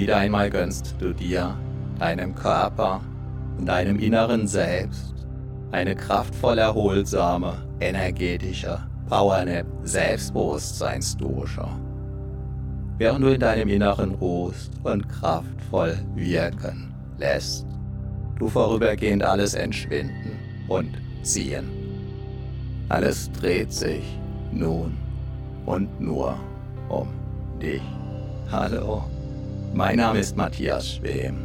Wieder einmal gönnst du dir, deinem Körper und deinem inneren Selbst eine kraftvoll erholsame, energetische Powernap Selbstbewusstseinsdusche. Während du in deinem Inneren ruhst und kraftvoll wirken lässt, du vorübergehend alles entschwinden und ziehen. Alles dreht sich nun und nur um dich. Hallo, mein Name ist Matthias Schwem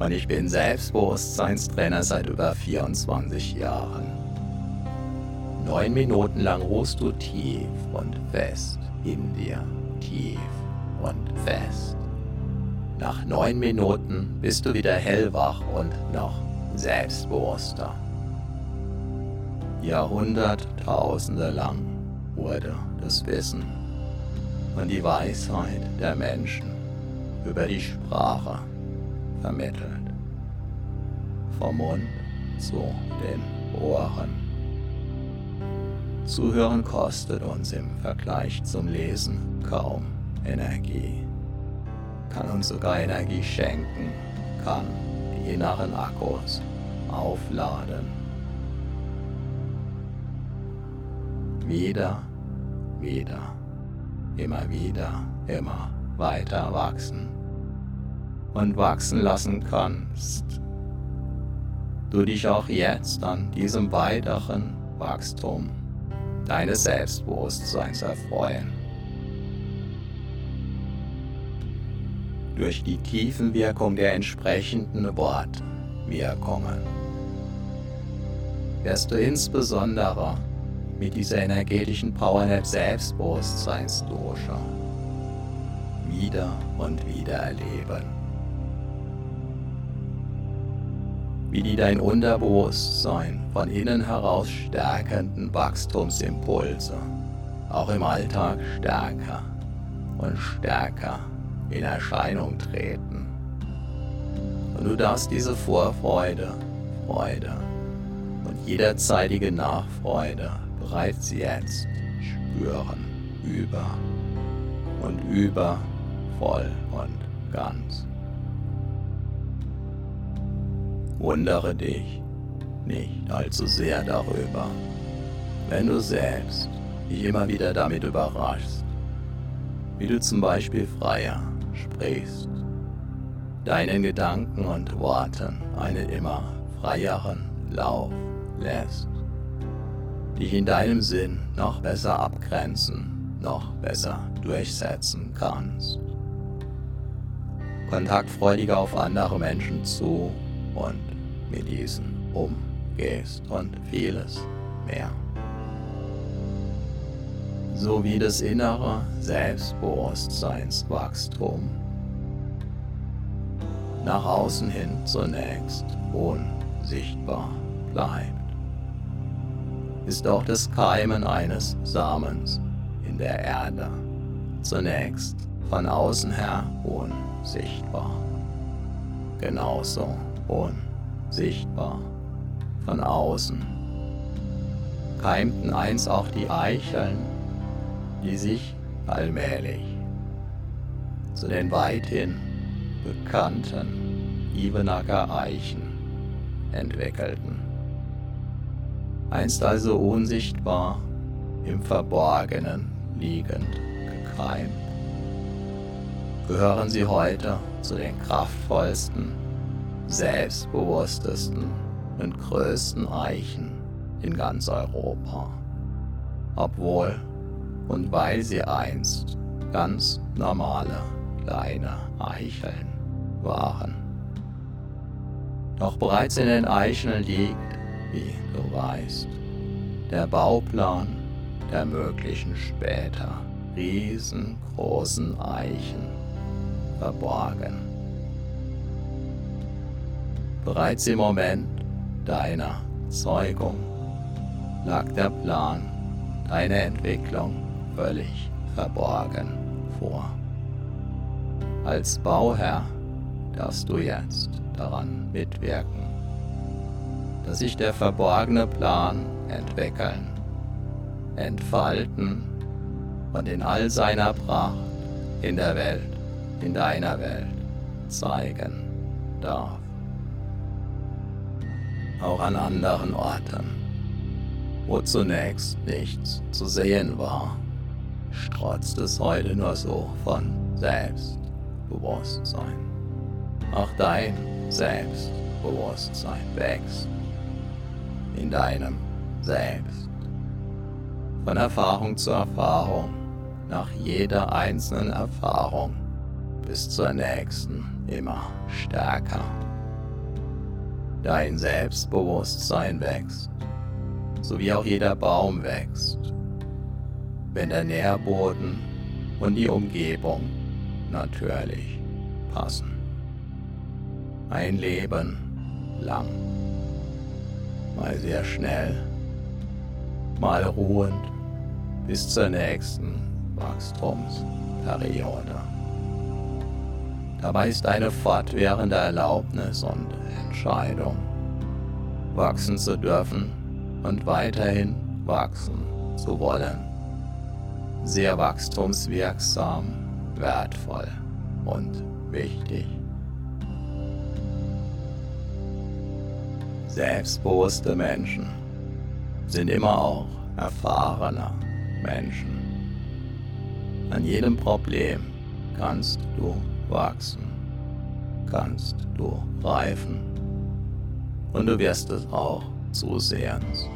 und ich bin Selbstbewusstseinstrainer seit über 24 Jahren. Neun Minuten lang ruhst du tief und fest in dir, tief und fest. Nach neun Minuten bist du wieder hellwach und noch selbstbewusster. Jahrhunderttausende lang wurde das Wissen und die Weisheit der Menschen über die Sprache vermittelt. Vom Mund zu den Ohren. Zuhören kostet uns im Vergleich zum Lesen kaum Energie, kann uns sogar Energie schenken, kann die inneren Akkus aufladen. Wieder, wieder, immer wieder, immer weiter wachsen und wachsen lassen kannst. Du dich auch jetzt an diesem weiteren Wachstum deines Selbstbewusstseins erfreuen. Durch die Tiefenwirkung der entsprechenden Wortwirkungen wirst du insbesondere mit dieser energetischen Powernap Selbstbewusstseinsdosha wieder und wieder erleben. Wie die dein Unterbewusstsein von innen heraus stärkenden Wachstumsimpulse auch im Alltag stärker und stärker in Erscheinung treten. Und du darfst diese Vorfreude, Freude und jederzeitige Nachfreude bereits jetzt spüren, über und über, voll und ganz. Wundere dich nicht allzu sehr darüber, wenn du selbst dich immer wieder damit überraschst, wie du zum Beispiel freier sprichst, deinen Gedanken und Worten einen immer freieren Lauf lässt, dich in deinem Sinn noch besser abgrenzen, noch besser durchsetzen kannst. Kontaktfreudiger auf andere Menschen zu und mit diesen umgehst und vieles mehr. Sowie das innere Selbstbewusstseinswachstum nach außen hin zunächst unsichtbar bleibt, ist auch das Keimen eines Samens in der Erde zunächst von außen her unsichtbar. Genauso unsichtbar sichtbar von außen. Keimten einst auch die Eicheln, die sich allmählich zu den weithin bekannten Ibenacker Eichen entwickelten. Einst also unsichtbar im Verborgenen liegend gekeimt, gehören sie heute zu den kraftvollsten selbstbewusstesten und größten Eichen in ganz Europa. Obwohl und weil sie einst ganz normale kleine Eicheln waren. Doch bereits in den Eicheln liegt, wie du weißt, der Bauplan der möglichen später riesengroßen Eichen verborgen. Bereits im Moment deiner Zeugung lag der Plan, deine Entwicklung völlig verborgen vor. Als Bauherr darfst du jetzt daran mitwirken, dass sich der verborgene Plan entwickeln, entfalten und in all seiner Pracht in der Welt, in deiner Welt zeigen darf. Auch an anderen Orten, wo zunächst nichts zu sehen war, strotzt es heute nur so von Selbstbewusstsein. Auch dein Selbstbewusstsein wächst in deinem Selbst. Von Erfahrung zu Erfahrung, nach jeder einzelnen Erfahrung bis zur nächsten immer stärker. Dein Selbstbewusstsein wächst, so wie auch jeder Baum wächst, wenn der Nährboden und die Umgebung natürlich passen. Ein Leben lang, mal sehr schnell, mal ruhend bis zur nächsten Wachstumsperiode. Dabei ist eine fortwährende Erlaubnis und Entscheidung, wachsen zu dürfen und weiterhin wachsen zu wollen. Sehr wachstumswirksam, wertvoll und wichtig. Selbstbewusste Menschen sind immer auch erfahrene Menschen. An jedem Problem kannst du wachsen, kannst du reifen und du wirst es auch zusehends.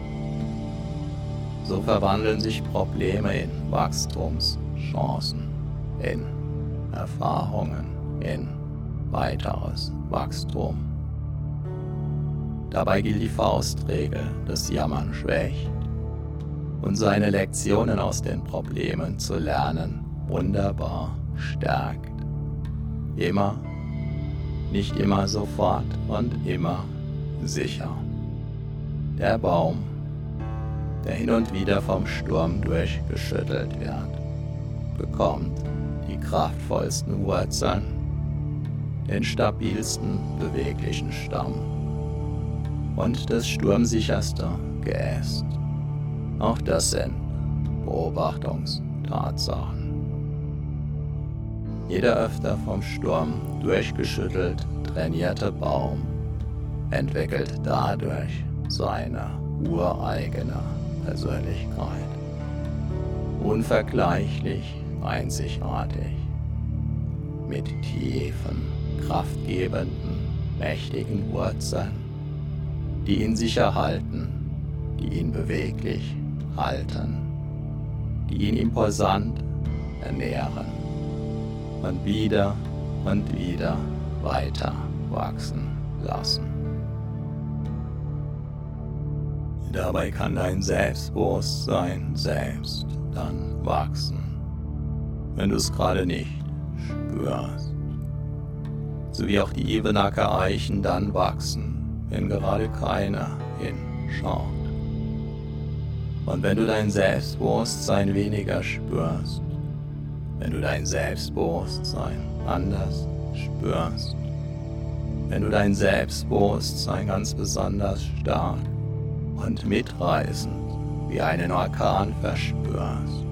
So verwandeln sich Probleme in Wachstumschancen, in Erfahrungen, in weiteres Wachstum. Dabei gilt die Faustregel, das Jammern schwächt und seine Lektionen aus den Problemen zu lernen wunderbar stärkt. Immer, nicht immer sofort und immer sicher. Der Baum, der hin und wieder vom Sturm durchgeschüttelt wird, bekommt die kraftvollsten Wurzeln, den stabilsten beweglichen Stamm und das sturmsicherste Geäst. Auch das sind Beobachtungstatsachen. Jeder öfter vom Sturm durchgeschüttelt trainierte Baum entwickelt dadurch seine ureigene Persönlichkeit. Unvergleichlich, einzigartig, mit tiefen, kraftgebenden, mächtigen Wurzeln, die ihn sicher halten, die ihn beweglich halten, die ihn imposant ernähren und wieder und wieder weiter wachsen lassen. Dabei kann dein Selbstbewusstsein selbst dann wachsen, wenn du es gerade nicht spürst. So wie auch die Ebenacker Eichen dann wachsen, wenn gerade keiner hinschaut. Und wenn du dein Selbstbewusstsein weniger spürst, wenn du dein Selbstbewusstsein anders spürst, wenn du dein Selbstbewusstsein ganz besonders stark und mitreißend wie einen Orkan verspürst.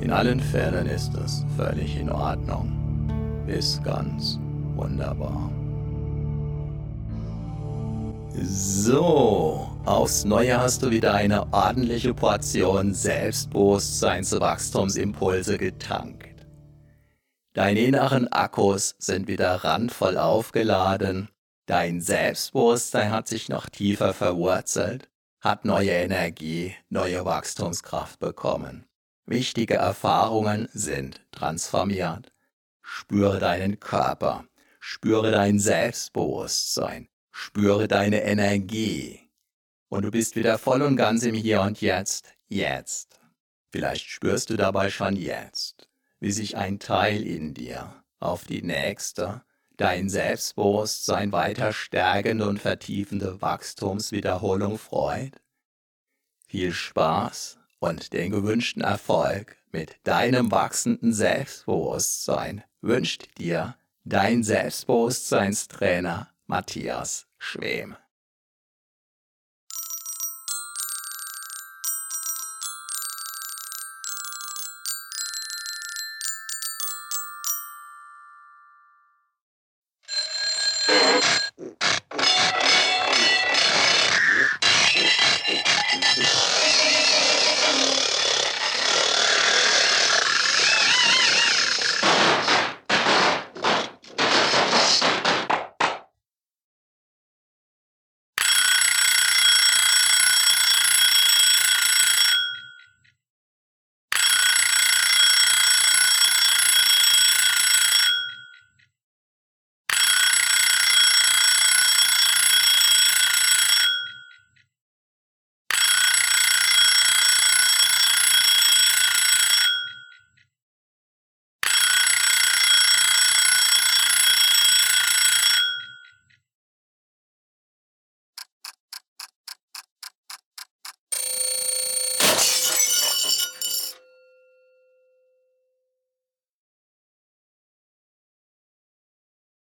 In allen Fällen ist es völlig in Ordnung, bis ganz wunderbar. So, aufs Neue hast du wieder eine ordentliche Portion Selbstbewusstseinswachstumsimpulse getankt. Deine inneren Akkus sind wieder randvoll aufgeladen, dein Selbstbewusstsein hat sich noch tiefer verwurzelt, hat neue Energie, neue Wachstumskraft bekommen. Wichtige Erfahrungen sind transformiert. Spüre deinen Körper, spüre dein Selbstbewusstsein, Spüre deine Energie. Und du bist wieder voll und ganz im Hier und Jetzt, jetzt. Vielleicht spürst du dabei schon jetzt, wie sich ein Teil in dir auf die nächste, dein Selbstbewusstsein weiter stärkende und vertiefende Wachstumswiederholung freut. Viel Spaß und den gewünschten Erfolg mit deinem wachsenden Selbstbewusstsein wünscht dir dein Selbstbewusstseinstrainer Matthias Schwem.